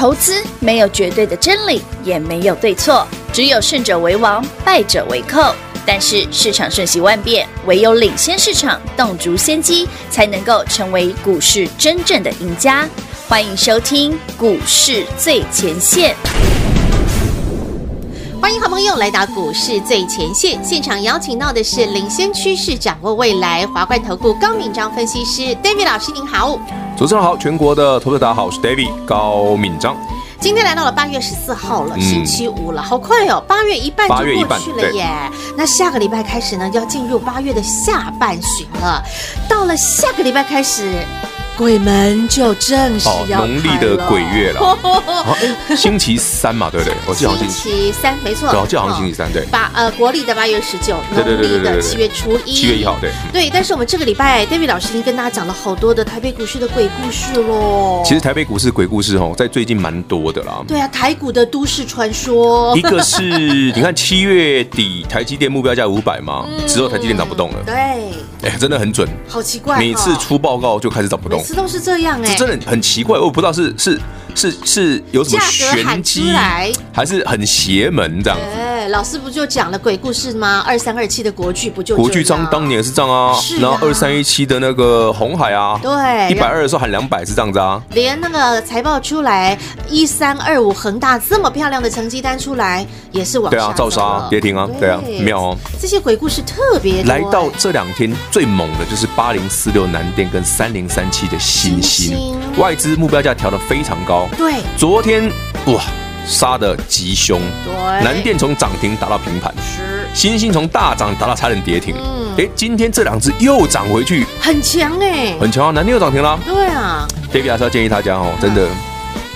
投资没有绝对的真理，也没有对错，只有胜者为王，败者为寇。但是市场瞬息万变，唯有领先市场，洞烛先机，才能够成为股市真正的赢家。欢迎收听《股市最前线》。欢迎好朋友来到股市最前线，现场邀请到的是领先趋势、掌握未来华冠投顾高敏章分析师 David 老师，您好。主持人好，全国的投资者大家好，我是 David 高敏章。今天来到了八月十四号了，星期五了，嗯、好快哦，八月一半就过去了耶。那下个礼拜开始呢，要进入八月的下半旬了，到了下个礼拜开始。鬼门就正式要农历的鬼月了，星期三嘛，对不对？我记得好像星期三，没错，对，我记得好像星期三，对。八呃，国历的八月十九，农历的七月初一，七月一号，对。对，但是我们这个礼拜，David 老师已经跟大家讲了好多的台北股市的鬼故事喽。其实台北股市鬼故事哦，在最近蛮多的啦。对啊，台股的都市传说，一个是 你看七月底台积电目标价五百嘛，之后台积电涨不动了，对，哎，真的很准，好奇怪，每次出报告就开始涨不动。都是这样哎、欸，这真的很奇怪，我不知道是是是是有什么玄机，还是很邪门这样子。哎老师不就讲了鬼故事吗？二三二七的国剧不就国剧章当年是这样啊，然后二三一七的那个红海啊，对，一百二的时候喊两百是这样子啊。连那个财报出来一三二五恒大这么漂亮的成绩单出来，也是往。对啊，照杀跌停啊，对啊，妙哦。这些鬼故事特别来到这两天最猛的就是八零四六南电跟三零三七的新星，外资目标价调的非常高。对，昨天哇。杀的极凶，对，南电从涨停打到平盘，是，欣兴从大涨打到差点跌停，嗯，哎，今天这两只又涨回去，很强哎，很强啊，南电又涨停了，对啊，David 还是要建议大家哦，真的，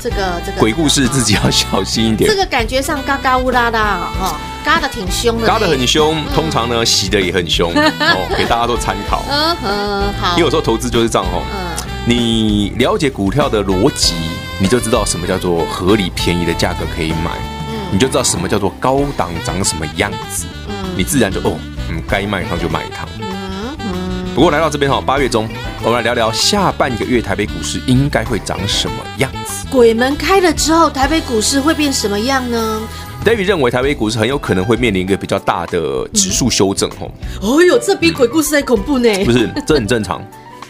这个这个。鬼故事自己要小心一点，这个感觉上嘎嘎乌拉拉哈，嘎的挺凶的，嘎的很凶，通常呢洗的也很凶 哦，给大家做参考，嗯哼，好，因为有时候投资就是这样哦，嗯，你了解股票的逻辑。你就知道什么叫做合理便宜的价格可以买，嗯，你就知道什么叫做高档长什么样子，嗯，你自然就哦，嗯，该卖一趟就卖一趟，嗯嗯。不过来到这边哈，八月中，我们来聊聊下半个月台北股市应该会长什么样子。鬼门开了之后，台北股市会变什么样呢？David 认为台北股市很有可能会面临一个比较大的指数修正，吼，嗯。哦哟，这比鬼故事还恐怖呢。不是，这很正常。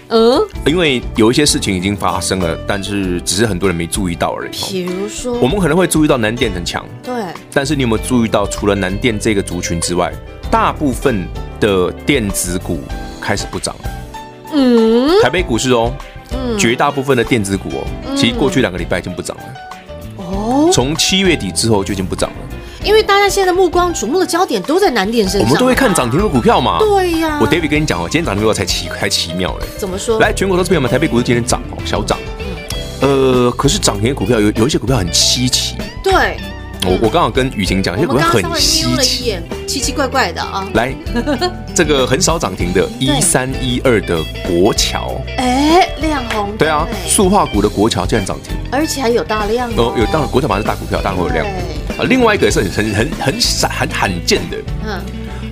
嗯，因为有一些事情已经发生了，但是只是很多人没注意到而已。比如说，我们可能会注意到南电很强，对。但是你有没有注意到，除了南电这个族群之外，大部分的电子股开始不涨了？嗯，台北股市哦，嗯，绝大部分的电子股哦，其实过去两个礼拜已经不涨了。哦，从七月底之后就已经不涨了。因为大家现在的目光瞩目的焦点都在南电身上，我们都会看涨停的股票嘛。对呀、啊，我 David 跟你讲哦，今天涨停股票才奇才奇妙嘞。怎么说？来，全国投资朋友们，台北股市今天涨哦，小涨。嗯。呃，可是涨停的股票有有一些股票很稀奇。对。我我刚好跟雨晴讲，有些股票很稀奇，奇奇怪怪的啊。来，这个很少涨停的，一三一二的国桥。哎，亮红。对啊，塑化股的国桥竟然涨停，而且还有大量哦。有，当然国桥反正是大股票，当然会有量。啊，另外一个是很很很很少很罕见的，嗯，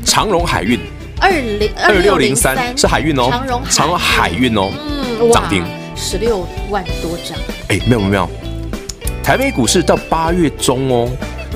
长荣海运。二零二六零三是海运哦，长荣长荣海运哦，嗯，涨停。十六万多张，哎，没有没有，台北股市到八月中哦，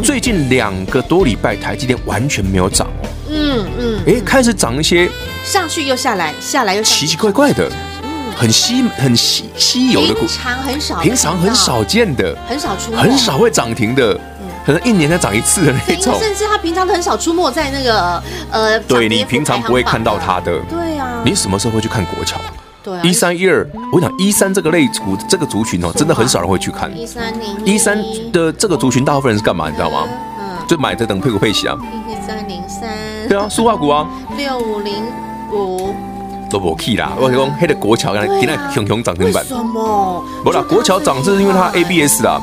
最近两个多礼拜台积电完全没有涨哦，嗯嗯，哎，开始涨一些，上去又下来，下来又奇奇怪怪的，嗯，很稀很稀稀有的股，平常很少，平常很少见的，很少出，很少会涨停的。可能一年才涨一次的那种，甚至他平常都很少出没在那个呃，对你平常不会看到他的，对啊，你什么时候会去看国桥？对，一三一二，我讲一三这个类股这个族群哦，真的很少人会去看。一三零一三的这个族群，大部分人是干嘛？你知道吗？嗯，就买着等配股配息啊。一三零三，对啊，塑化股啊。六五零五都不 key 啦，我讲黑的国桥，现在熊熊涨停板。为什么？不啦，国桥涨是因为它 ABS 啊。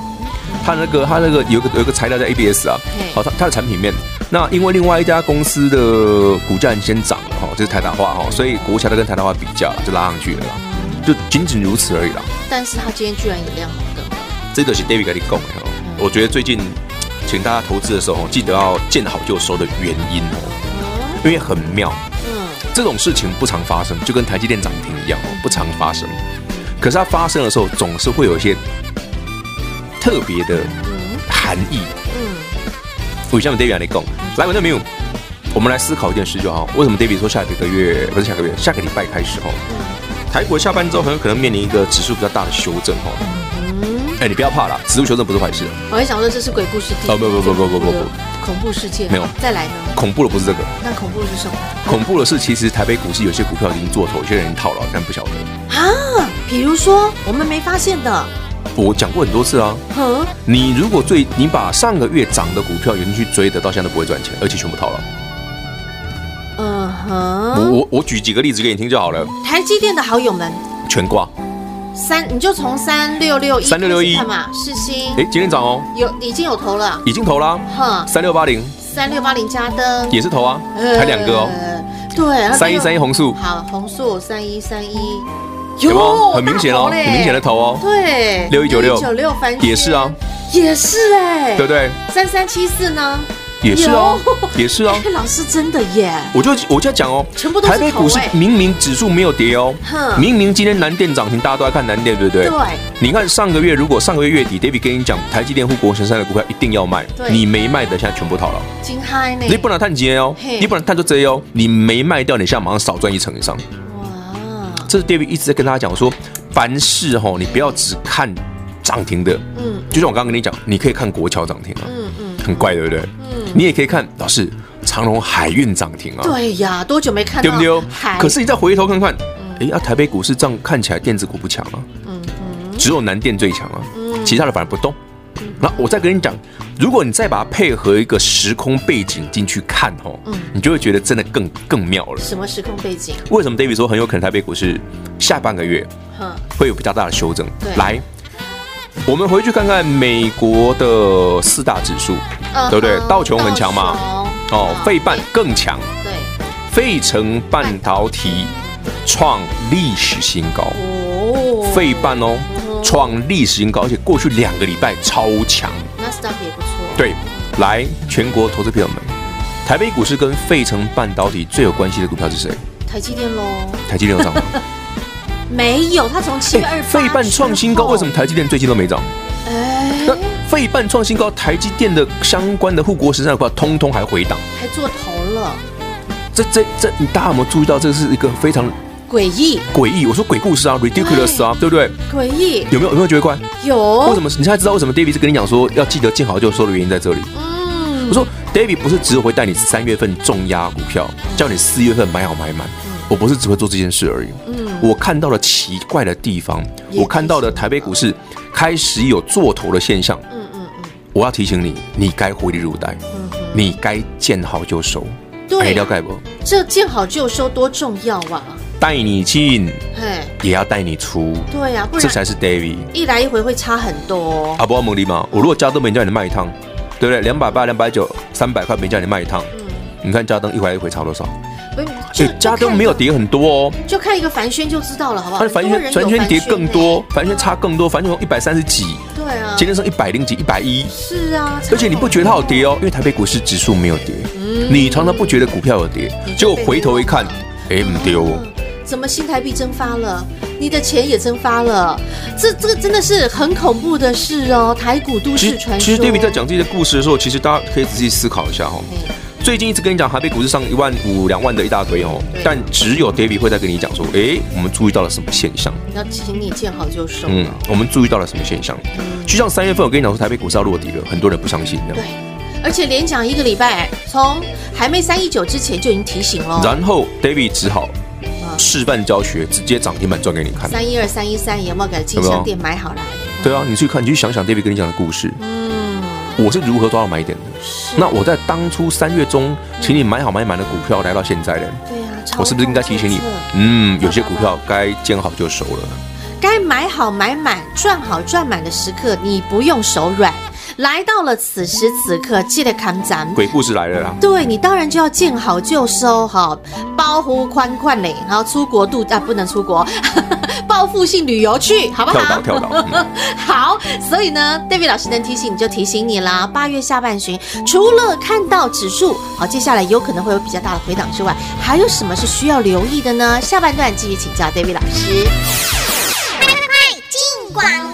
它那个，它那个有个有一个材料叫 ABS 啊，好，它它的产品面，那因为另外一家公司的股价先涨了哈，这是台大话哈，所以国桥在跟台大话比较就拉上去了啦，就仅仅如此而已啦。但是他今天居然也亮红灯，这个是 David 跟你讲的，我觉得最近请大家投资的时候，记得要见好就收的原因哦，因为很妙，嗯，这种事情不常发生，就跟台积电涨停一样哦，不常发生，可是它发生的时候，总是会有一些。特别的含义。嗯，我下面 David 来讲，来，我那没有，我们来思考一件事就好。为什么 David 说下个月不是下个月，下个礼拜开始哈，台股下班之后很有可能面临一个指数比较大的修正哈。嗯，哎，你不要怕啦，指数修正不是坏事。我还想说这是鬼故事。哦不不不不不不不，恐怖事件没有。再来呢？恐怖的不是这个，那恐怖的是什么？恐怖的是，其实台北股市有些股票已经做头，有些人已经套牢，但不晓得啊。比如说我们没发现的。我讲过很多次啊，呵你如果最你把上个月涨的股票有人去追的，到现在都不会赚钱，而且全部套了。我我我举几个例子给你听就好了。台积电的好友们。全挂。三，你就从三六六一三六六一。看嘛，世新哎，今天涨哦，有已经有投了，已经投了，哼，三六八零。三六八零加登。也是投啊，才两个哦，对，三一三一红素好，红素三一三一。有很明显哦，很明显的头哦。对，六一九六。九六翻也是啊，也是哎，对不对？三三七四呢，也是哦，也是哦。老师真的耶，我就我就要讲哦，全部都是。台北股市明明指数没有跌哦，明明今天南电涨停，大家都在看南电，对不对？对。你看上个月，如果上个月月底，David 跟你讲台积电、护国神山的股票一定要卖，你没卖的，现在全部套牢。金嗨呢？你不能探跌哦，你不能探出这哦，你没卖掉，你现在马上少赚一成以上。哇，这是 David 一直在跟大家讲说。凡事吼，你不要只看涨停的，嗯，就像我刚刚跟你讲，你可以看国桥涨停啊，嗯嗯，很怪对不对？嗯，你也可以看老师长荣海运涨停啊，对呀，多久没看到？对不对？可是你再回头看看，哎啊，台北股市这样看起来电子股不强啊，嗯嗯，只有南电最强啊，嗯，其他的反而不动。那我再跟你讲，如果你再把它配合一个时空背景进去看哦，嗯，你就会觉得真的更更妙了。什么时空背景？为什么 David 说很有可能台北股市下半个月会有比较大的修正？对，来，我们回去看看美国的四大指数，对不对？道琼很强嘛，哦，费半更强，对，费城半导体创历史新高，哦，费半哦。创历史新高，而且过去两个礼拜超强。纳斯达克也不错。对，来全国投资朋友们，台北股市跟费城半导体最有关系的股票是谁？台积电喽。台积电有涨吗？没有，它从七月二费半创新高，为什么台积电最近都没涨？哎，那费半创新高，台积电的相关的护国神山的股票，通通还回档，还做头了。这这这，你大家有没有注意到？这是一个非常。诡异，诡异！我说鬼故事啊，ridiculous 啊，对不对？诡异，有没有有没有觉得怪？有。为什么？你现在知道为什么 David 是跟你讲说要记得见好就收的原因在这里。嗯，我说 David 不是只会带你三月份重压股票，叫你四月份买好买满。我不是只会做这件事而已。嗯，我看到了奇怪的地方，我看到了台北股市开始有做头的现象。嗯嗯嗯，我要提醒你，你该获利入袋，你该见好就收。对，了解不？这见好就收多重要啊！带你进，也要带你出。对呀，不然这才是 David。一来一回会差很多。啊，不要蒙利嘛！我如果加登没叫你卖一趟，对不对？两百八、两百九、三百块没叫你卖一趟。嗯，你看加登一回一回差多少？就加登没有跌很多哦。就看一个凡轩就知道了，好不好？凡轩，凡轩跌更多，凡轩差更多，凡轩从一百三十几，对啊，今天是一百零几、一百一。是啊，而且你不觉得它有跌哦？因为台北股市指数没有跌。嗯，你常常不觉得股票有跌，结果回头一看，哎，唔丢。怎么新台币蒸发了？你的钱也蒸发了？这这个真的是很恐怖的事哦！台股都市传说。其实 David 在讲这些故事的时候，其实大家可以仔细思考一下哦。最近一直跟你讲台北股市上一万五、两万的一大堆哦，但只有 David 会再跟你讲说，哎，我们注意到了什么现象？要请你见好就收。嗯，我们注意到了什么现象？就像三月份我跟你讲说台北股市要落底了，很多人不相信。对，而且连讲一个礼拜，从还没三一九之前就已经提醒了。然后 David 只好。示范教学，直接涨停板赚给你看。三一二三一三，有没有给金项店买好来？对啊，你去看，你去想想 David 跟你讲的故事。嗯，我是如何抓到买点的？那我在当初三月中，请你买好买满的股票，来到现在的，对啊，我是不是应该提醒你？嗯，有些股票该见好就收了，该买好买满、赚好赚满的时刻，你不用手软。来到了此时此刻，记得看咱鬼故事来了啦！对，你当然就要见好就收，哈，包袱宽宽嘞，然后出国度啊，不能出国，报复性旅游去，好不好？跳岛跳岛。嗯、好，所以呢，David 老师能提醒你就提醒你啦。八月下半旬，除了看到指数好，接下来有可能会有比较大的回档之外，还有什么是需要留意的呢？下半段继续请教 David 老师。快快进广告。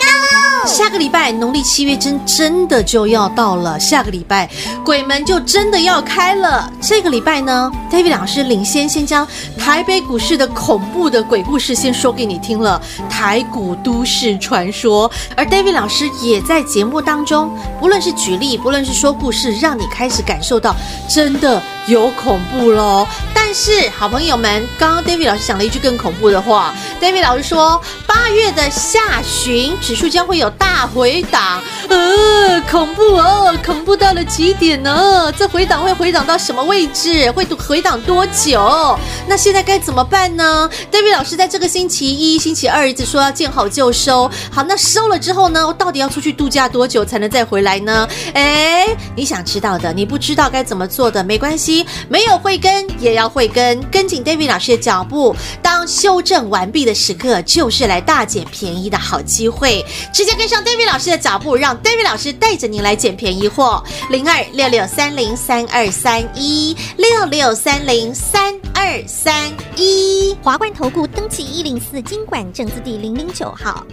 下个礼拜农历七月真真的就要到了，下个礼拜鬼门就真的要开了。这个礼拜呢，David 老师领先先将台北股市的恐怖的鬼故事先说给你听了，台股都市传说。而 David 老师也在节目当中，不论是举例，不论是说故事，让你开始感受到真的有恐怖喽。但是，好朋友们，刚刚 David 老师讲了一句更恐怖的话。David 老师说，八月的下旬指数将会有大大回档，呃，恐怖哦，恐怖到了极点呢。这回档会回档到什么位置？会回档多久？那现在该怎么办呢？David 老师在这个星期一、星期二一直说要见好就收。好，那收了之后呢？我到底要出去度假多久才能再回来呢？哎，你想知道的，你不知道该怎么做的，没关系，没有慧根也要慧根，跟紧 David 老师的脚步。当修正完毕的时刻，就是来大捡便宜的好机会。直接跟上 David 老师的脚步，让 David 老师带着您来捡便宜货。零二六六三零三二三一六六三零三二三一。华冠投顾登记一零四经管证字第零零九号。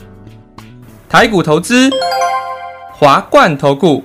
台股投资，华冠投顾。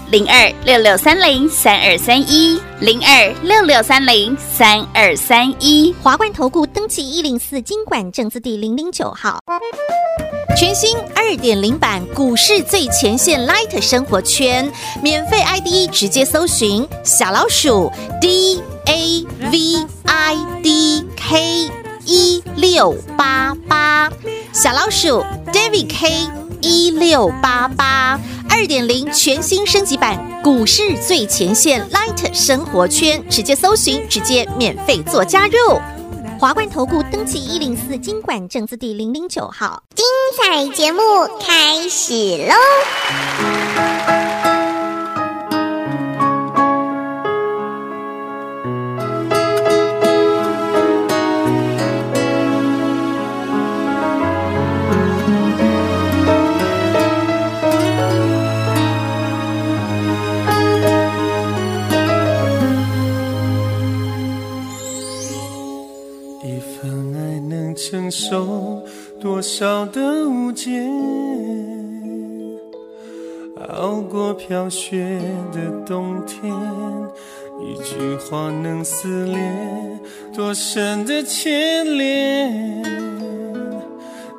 零二六六三零三二三一，零二六六三零三二三一，华冠投顾登记一零四金管证字第零零九号，全新二点零版股市最前线 Light 生活圈，免费 ID 直接搜寻小老鼠 D A V I D K 一六八八，小老鼠 David K 一六八八。二点零全新升级版股市最前线 Light 生活圈，直接搜寻，直接免费做加入。华冠投顾登记一零四金管证字第零零九号，精彩节目开始喽！承受多少的误解，熬过飘雪的冬天，一句话能撕裂多深的牵连，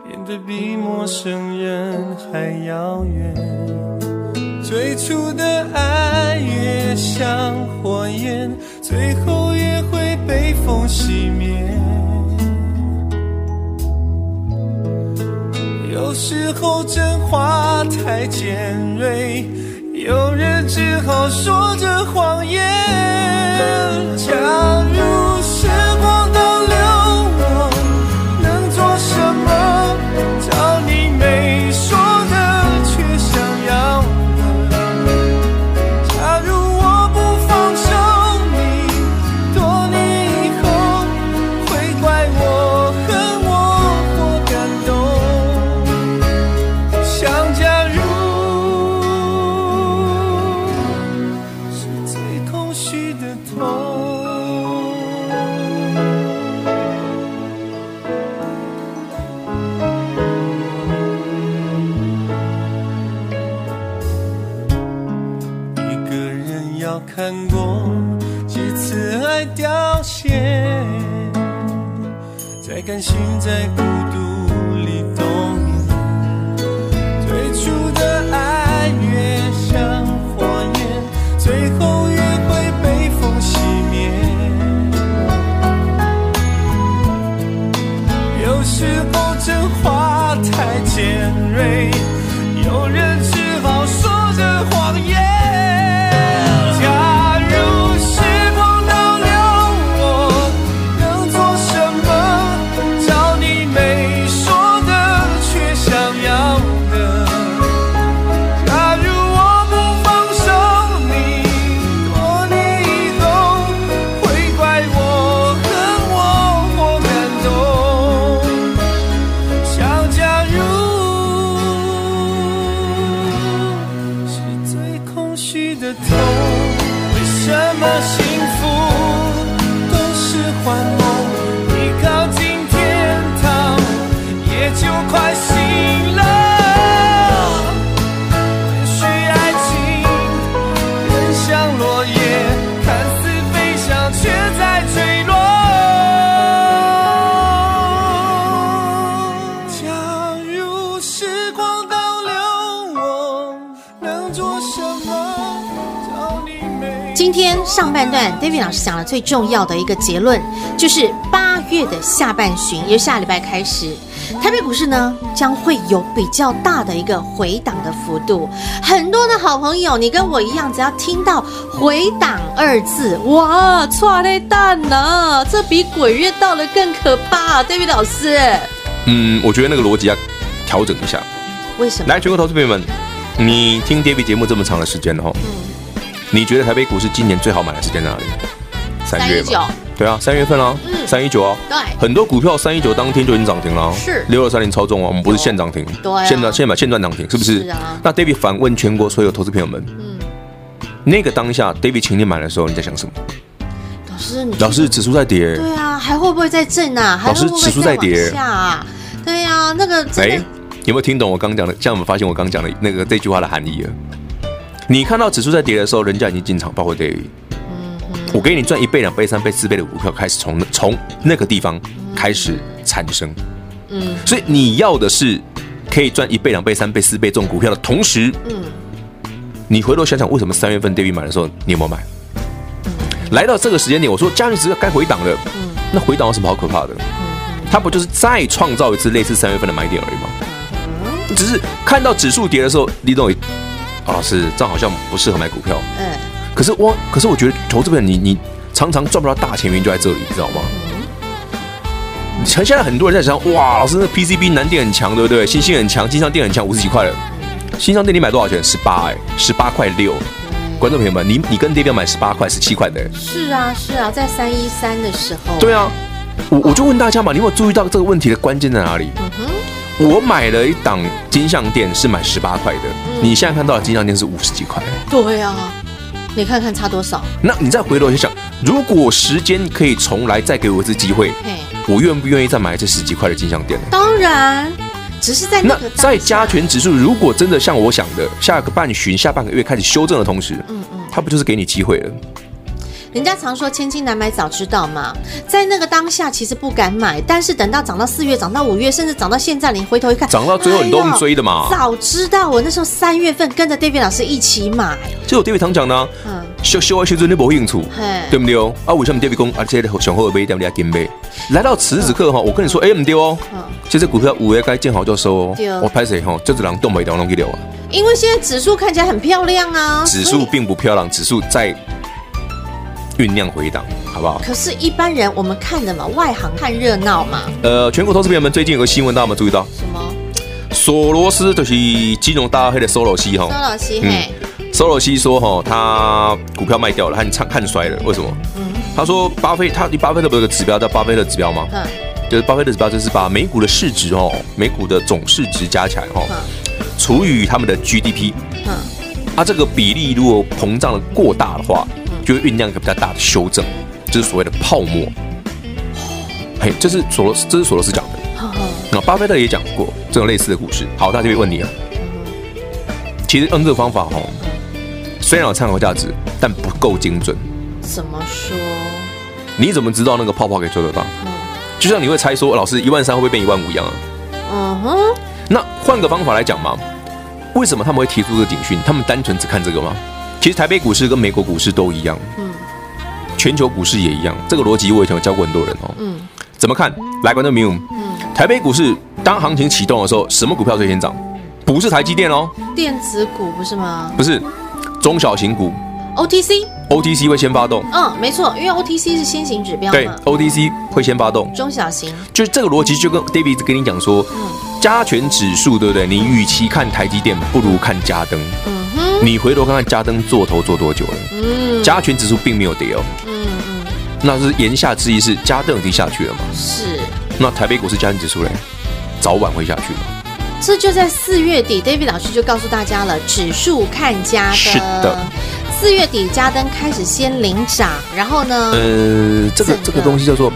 变得比陌生人还遥远。最初的爱越像火焰，最后也会被风熄灭。有时候真话太尖锐，有人只好说着谎言。假如真话太尖锐，有人只好说着谎言。上半段，David 老师讲了最重要的一个结论，就是八月的下半旬，由下礼拜开始，台北股市呢将会有比较大的一个回档的幅度。很多的好朋友，你跟我一样，只要听到回档二字，哇，错嘞蛋呢，这比鬼月到了更可怕，David 老师。嗯，我觉得那个逻辑要调整一下。为什么？来，全国投资朋友们，你听 David 节目这么长的时间了哈，嗯，你觉得台北股市今年最好买的时间在哪里？三月嘛，对啊，三月份啊，嗯，三一九啊，对，很多股票三一九当天就已经涨停了，是六二三零超重啊，我们不是现涨停，对，啊，现在现买现赚涨停，是不是？是啊。那 David 反问全国所有投资朋友们，嗯，那个当下 David 请你买的时候，你在想什么？老师，你老师指数在跌，对啊，还会不会再震啊？老师指数在跌下啊？对呀，那个哎。有没有听懂我刚讲的？像我们发现我刚讲的那个这句话的含义了。你看到指数在跌的时候，人家已经进场，包括嗯。我给你赚一倍、两倍、三倍、四倍的股票，开始从从那个地方开始产生。嗯。所以你要的是可以赚一倍、两倍、三倍、四倍这种股票的同时，嗯。你回头想想，为什么三月份 David 买的时候你有没有买？嗯。来到这个时间点，我说加权指数该回档了。嗯。那回档有什么好可怕的？嗯。它不就是再创造一次类似三月份的买点而已吗？只是看到指数跌的时候，李总，啊，老师，这样好像不适合买股票。嗯。可是我，可是我觉得投资本你你常常赚不到大钱，原因就在这里，你知道吗？嗯。现在很多人在想，哇，老师那 PCB 南电很强，对不对？新兴很强，金商电很强，五十几块了。新商电你买多少钱？十八哎，十八块六。观众朋友们，你你跟 David 买十八块、十七块的。是啊，是啊，在三一三的时候。对啊，我我就问大家嘛，你有没有注意到这个问题的关键在哪里？嗯哼。我买了一档金项店，是买十八块的。嗯、你现在看到的金项店是五十几块。对啊，你看看差多少？那你再回头去想，如果时间可以重来，再给我一次机会，我愿不愿意再买这十几块的金项店呢？当然，只是在那，那在加权指数，如果真的像我想的，下个半旬、下半个月开始修正的同时，嗯嗯，它不就是给你机会了？人家常说千金难买早知道嘛，在那个当下其实不敢买，但是等到涨到四月、涨到五月，甚至涨到现在，你回头一看，涨到最后你都用追的嘛。早知道我那时候三月份跟着 David 老师一起买，就我 David 常讲呢，嗯，修修啊修真的没兴趣，对不对哦？啊，为什么 David 讲啊？这个雄厚的买点你要跟买？来到此时此刻哈，我跟你说，哎，唔对哦，其实股票五月该见好就收哦。我拍谁哈？这只能动没动弄去掉啊。因为现在指数看起来很漂亮啊，指数并不漂亮，指数在。酝酿回档，好不好？可是，一般人我们看的嘛，外行看热闹嘛。呃，全国投资朋友们，最近有个新闻，大家有没有注意到？什么？索罗斯就是金融大黑的索罗西哈。索罗西嘿。索罗西说哈，他股票卖掉了，他看看衰了。为什么？嗯。他说巴菲他，巴菲特不是有个指标叫巴菲特指标吗？嗯。就是巴菲特指标，就是把美股的市值哦，美股的总市值加起来哈，除以他们的 GDP。嗯。啊，这个比例如果膨胀的过大的话。就会酝酿一个比较大的修正，就是所谓的泡沫。嘿，这是索罗斯，这是索罗斯讲的。那巴菲特也讲过这种类似的故事。好，大家就会问你啊。其实用这个方法哦，虽然有参考价值，但不够精准。怎么说？你怎么知道那个泡泡可以做得到？就像你会猜说，老师一万三会不会变一万五一样啊？嗯哼。那换个方法来讲嘛，为什么他们会提出这个警讯？他们单纯只看这个吗？其实台北股市跟美国股市都一样，嗯，全球股市也一样。这个逻辑我以前有教过很多人哦，嗯，怎么看？来，观众朋友，嗯，台北股市当行情启动的时候，什么股票最先涨？不是台积电哦，电子股不是吗？不是，中小型股，OTC，OTC 会先发动。嗯，没错，因为 OTC 是先行指标嘛。对，OTC 会先发动。中小型，就是这个逻辑，就跟 David 跟你讲说，嗯，加权指数对不对？你与其看台积电，不如看嘉登。嗯。你回头看看嘉登做头做多久了？嗯，加权指数并没有跌哦。嗯嗯，那是言下之意是嘉登已经下去了吗？是。那台北股市加权指数嘞，早晚会下去吗？这就在四月底，David 老师就告诉大家了，指数看嘉登。是的。四月底嘉登开始先领涨，然后呢？呃，这个这个东西叫做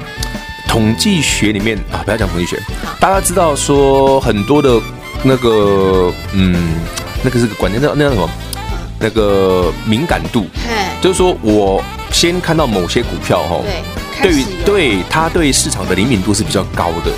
统计学里面啊，不要讲统计学。大家知道说很多的那个嗯，那个是个关键，那那叫什么？那个敏感度，就是说我先看到某些股票哈，对于对它对市场的灵敏度是比较高的，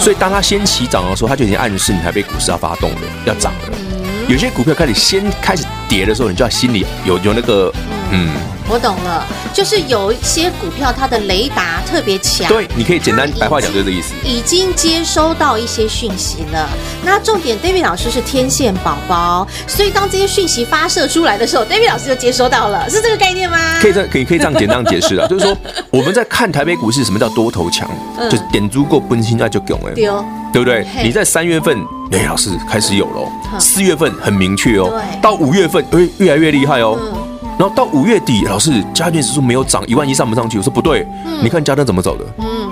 所以当它先起涨的时候，它就已经暗示你台北股市要发动了，要涨了。有些股票开始先开始跌的时候，你就要心里有有那个嗯。我懂了，就是有一些股票，它的雷达特别强。对，你可以简单白话讲，就是这个意思。已经接收到一些讯息了。那重点，David 老师是天线宝宝，所以当这些讯息发射出来的时候，David 老师就接收到了，是这个概念吗？可以这可以可以这样简单解释啊，就是说我们在看台北股市，什么叫多头强？嗯、就是点足够分心，那就够了，对对不对？你在三月份，哎，老师开始有了，四月份很明确哦，到五月份，哎，越来越厉害哦。嗯然后到五月底，老师加权指数没有涨，一万一上不上去。我说不对，嗯、你看加登怎么走的？嗯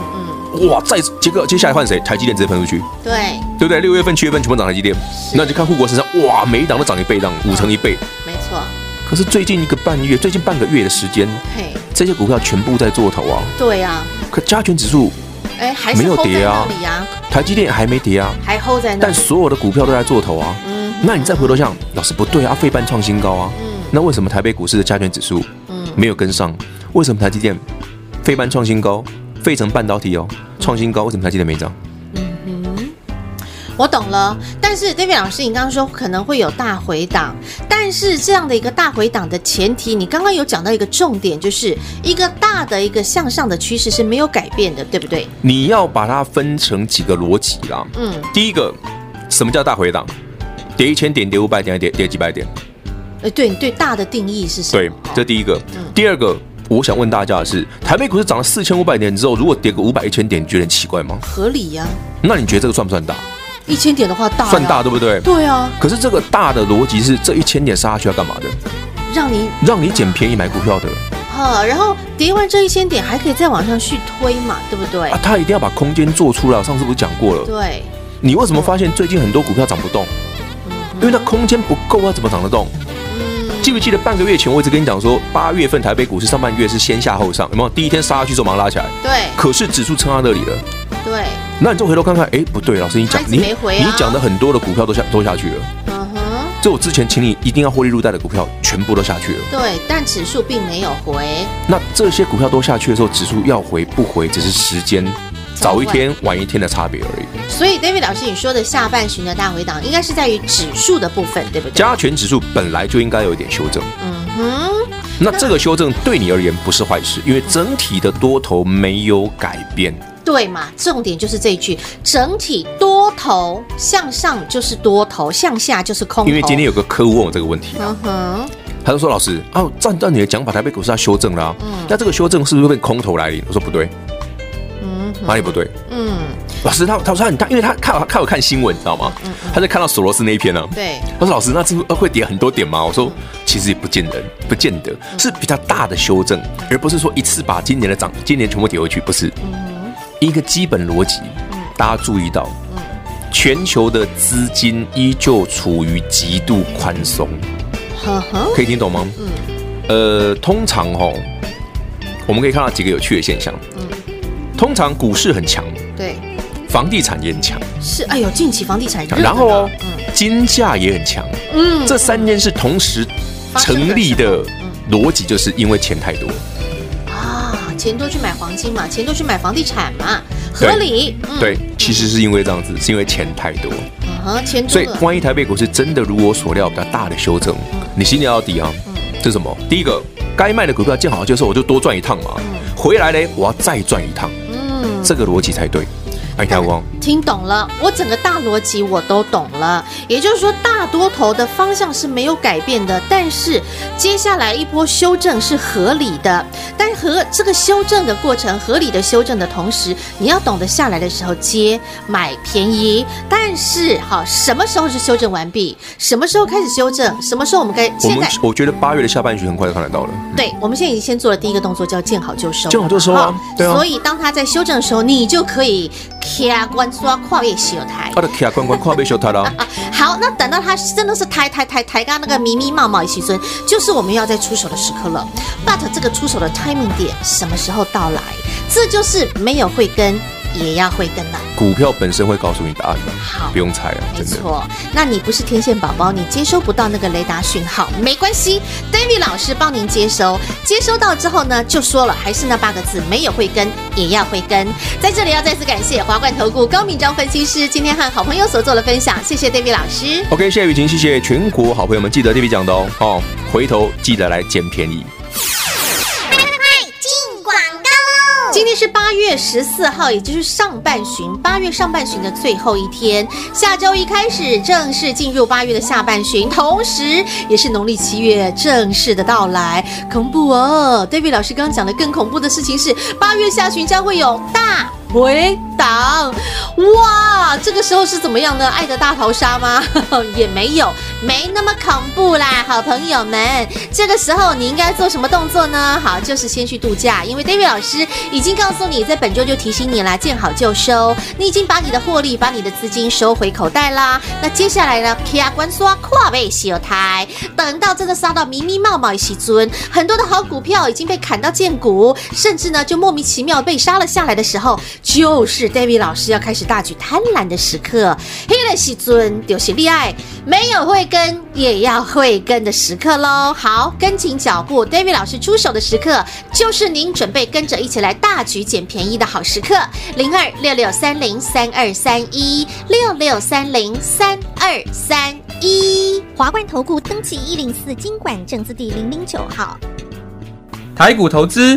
嗯，哇，再接个接下来换谁？台积电直接喷出去。对，对不对？六月份、七月份全部涨台积电，是那就看护国身上，哇，每一档都涨一倍，涨五成一倍。没错。可是最近一个半月，最近半个月的时间，嘿，这些股票全部在做头啊。对呀、啊。可加权指数，哎，还没有跌啊。台积电还没跌啊，还 hold 在那。但所有的股票都在做头啊。嗯。那你再回头想，老师不对啊，费半创新高啊。嗯。那为什么台北股市的加权指数嗯没有跟上？为什么台积电费半创新高？费城半导体哦创新高，为什么台积电没涨？我懂了。但是 David 老师，你刚刚说可能会有大回档，但是这样的一个大回档的前提，你刚刚有讲到一个重点，就是一个大的一个向上的趋势是没有改变的，对不对？你要把它分成几个逻辑啦。嗯，第一个，什么叫大回档？跌一千点，跌五百点，跌跌几百点？哎，对你对大的定义是什么？对，这第一个。嗯、第二个，我想问大家的是，台北股市涨了四千五百点之后，如果跌个五百、一千点，你觉得很奇怪吗？合理呀、啊。那你觉得这个算不算大？一千点的话大，算大对不对？对啊。可是这个大的逻辑是，这一千点杀下去要干嘛的？让你让你捡便宜买股票的。好，然后跌完这一千点，还可以再往上去推嘛，对不对？啊，他一定要把空间做出来。上次不是讲过了？对。你为什么发现最近很多股票涨不动？嗯、因为它空间不够啊，怎么涨得动？记不记得半个月前我一直跟你讲说，八月份台北股市上半月是先下后上，有没有？第一天杀下去之后马上拉起来。对。可是指数撑到那里了。对。那你就回头看看，哎，不对，老师你讲你你讲的很多的股票都下都下去了。嗯哼。这我之前请你一定要获利入袋的股票全部都下去了。对，但指数并没有回。那这些股票都下去的时候，指数要回不回，只是时间。早一天晚一天的差别而已。所以，David 老师，你说的下半旬的大回档，应该是在于指数的部分，对不对？加权指数本来就应该有一点修正。嗯哼。那这个修正对你而言不是坏事，因为整体的多头没有改变。对嘛？重点就是这一句：整体多头向上就是多头，向下就是空头。因为今天有个客户问我这个问题啊，嗯哼，他就说：“老师啊，照照你的讲法，台北股市要修正了，嗯，那这个修正是不是会变空头来临？”我说：“不对。”嗯哪里不对？嗯，老师他他说他他，因为他看我看我看新闻，你知道吗？嗯嗯、他在看到索罗斯那一篇呢、啊。对，他说老师，那是不是会跌很多点吗？我说其实也不见得，不见得是比较大的修正，而不是说一次把今年的涨，今年全部跌回去，不是。嗯、一个基本逻辑，大家注意到，全球的资金依旧处于极度宽松，可以听懂吗？嗯，呃，通常哦，我们可以看到几个有趣的现象。嗯。通常股市很强，对，房地产也很强，是，哎呦，近期房地产然后哦，嗯，金价也很强，嗯，这三件事同时成立的逻辑，就是因为钱太多。啊，钱多去买黄金嘛，钱多去买房地产嘛，合理，对，其实是因为这样子，是因为钱太多，嗯哼，钱多，所以万一台北股市真的如我所料比较大的修正，你心里要底啊，这是什么？第一个，该卖的股票见好就收，我就多赚一趟嘛，回来嘞，我要再赚一趟。嗯。这个逻辑才对。听懂了，我整个大逻辑我都懂了。也就是说，大多头的方向是没有改变的，但是接下来一波修正是合理的。但和这个修正的过程，合理的修正的同时，你要懂得下来的时候接买便宜。但是，好，什么时候是修正完毕？什么时候开始修正？什么时候我们该？现在我觉得八月的下半旬很快就看得到了。对，我们现在已经先做了第一个动作，叫见好就收。见好就收啊！对啊。所以当他在修正的时候，你就可以。卡关刷跨越小台，我的卡关关跨越小台了。好，那等到他真的是抬抬抬抬，刚刚那个迷迷冒冒一起尊，就是我们要在出手的时刻了。But 这个出手的 timing 点什么时候到来？这就是没有会跟也要会跟的。股票本身会告诉你答案的，好，不用猜啊，没错。那你不是天线宝宝，你接收不到那个雷达讯号，没关系，David 老师帮您接收。接收到之后呢，就说了，还是那八个字，没有会跟也要会跟。在这里要再次感谢华冠投顾高敏章分析师今天和好朋友所做的分享，谢谢 David 老师。OK，谢谢雨晴，谢谢全国好朋友们，记得 David 讲的哦，哦，回头记得来捡便宜。月十四号，也就是上半旬，八月上半旬的最后一天。下周一开始正式进入八月的下半旬，同时也是农历七月正式的到来。恐怖哦！David 老师刚刚讲的更恐怖的事情是，八月下旬将会有大回档。哇，这个时候是怎么样呢？爱的大逃杀吗？也没有，没那么恐怖啦，好朋友们。这个时候你应该做什么动作呢？好，就是先去度假，因为 David 老师已经告诉你，在本周就提醒你啦，见好就收。你已经把你的获利、把你的资金收回口袋啦。那接下来呢？卡关刷跨背小台，等到真的杀到密密茂茂一起尊，很多的好股票已经被砍到见骨，甚至呢就莫名其妙被杀了下来的时候，就是 David 老师要开始大举贪婪的时刻。黑了西尊就是厉害，没有慧根也要慧根的时刻喽。好，跟紧脚步，David 老师出手的时刻，就是您准备跟着一起来大举捡便宜的好时刻。零二六六三零三二三一六六三零三二三一，华冠投顾登记一零四经管证字第零零九号，台股投资。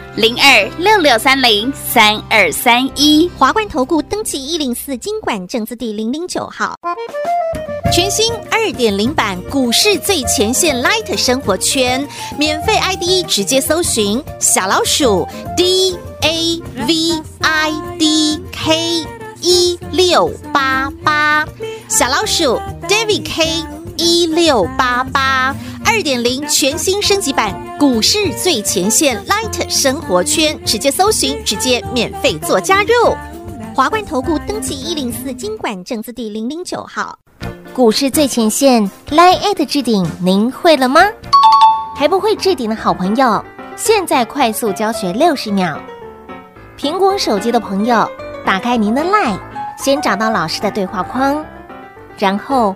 零二六六三零三二三一，华冠投顾登记一零四经管证字第零零九号，全新二点零版股市最前线 Light 生活圈，免费 ID 直接搜寻小老鼠 D A V I D K 一六八八，小老鼠 David K 一六八八。二点零全新升级版股市最前线 Light 生活圈，直接搜寻，直接免费做加入。华冠投顾登记一零四经管证字第零零九号，股市最前线 Light 置顶，您会了吗？还不会置顶的好朋友，现在快速教学六十秒。苹果手机的朋友，打开您的 Light，先找到老师的对话框，然后